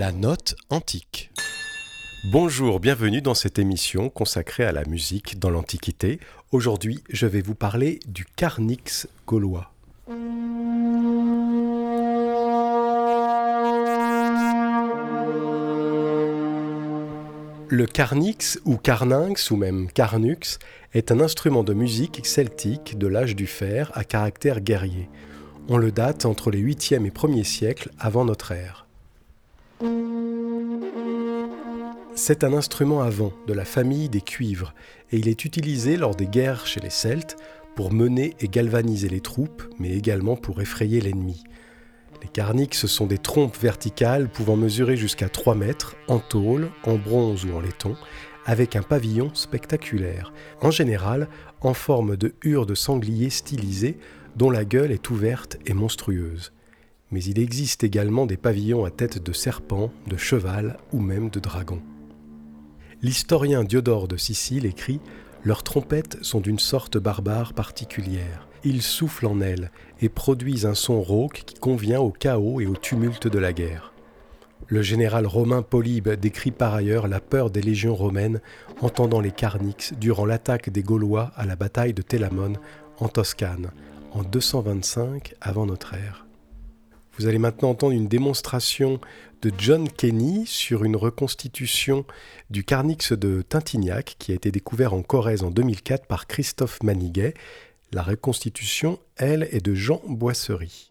La note antique. Bonjour, bienvenue dans cette émission consacrée à la musique dans l'Antiquité. Aujourd'hui, je vais vous parler du carnix gaulois. Le carnix ou carninx ou même carnux est un instrument de musique celtique de l'âge du fer à caractère guerrier. On le date entre les 8e et 1er siècles avant notre ère. C'est un instrument à vent de la famille des cuivres et il est utilisé lors des guerres chez les Celtes pour mener et galvaniser les troupes, mais également pour effrayer l'ennemi. Les carnix sont des trompes verticales pouvant mesurer jusqu'à 3 mètres, en tôle, en bronze ou en laiton, avec un pavillon spectaculaire, en général en forme de hure de sanglier stylisée dont la gueule est ouverte et monstrueuse. Mais il existe également des pavillons à tête de serpent, de cheval ou même de dragon. L'historien Diodore de Sicile écrit Leurs trompettes sont d'une sorte barbare particulière. Ils soufflent en elles et produisent un son rauque qui convient au chaos et au tumulte de la guerre. Le général romain Polybe décrit par ailleurs la peur des légions romaines entendant les carnix durant l'attaque des Gaulois à la bataille de Télamone en Toscane en 225 avant notre ère. Vous allez maintenant entendre une démonstration de John Kenny sur une reconstitution du Carnix de Tintignac qui a été découvert en Corrèze en 2004 par Christophe Maniguet. La reconstitution, elle, est de Jean Boisserie.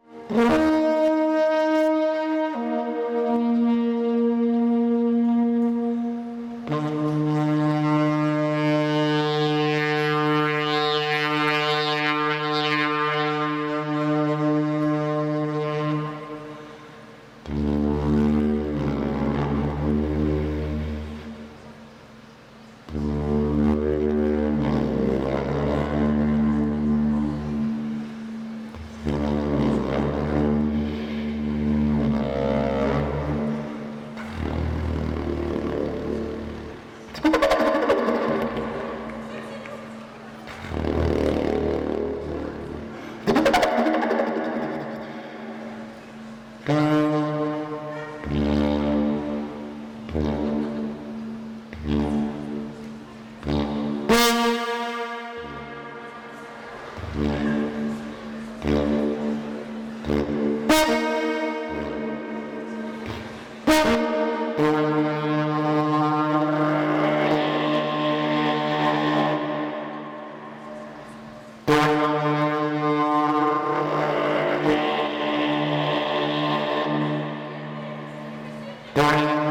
Bye.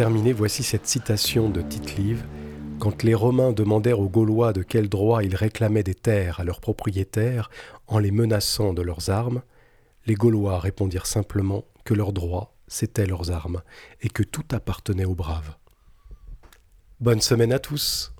Terminer, voici cette citation de Tite-Live. Quand les Romains demandèrent aux Gaulois de quel droit ils réclamaient des terres à leurs propriétaires en les menaçant de leurs armes, les Gaulois répondirent simplement que leurs droits, c'étaient leurs armes, et que tout appartenait aux braves. Bonne semaine à tous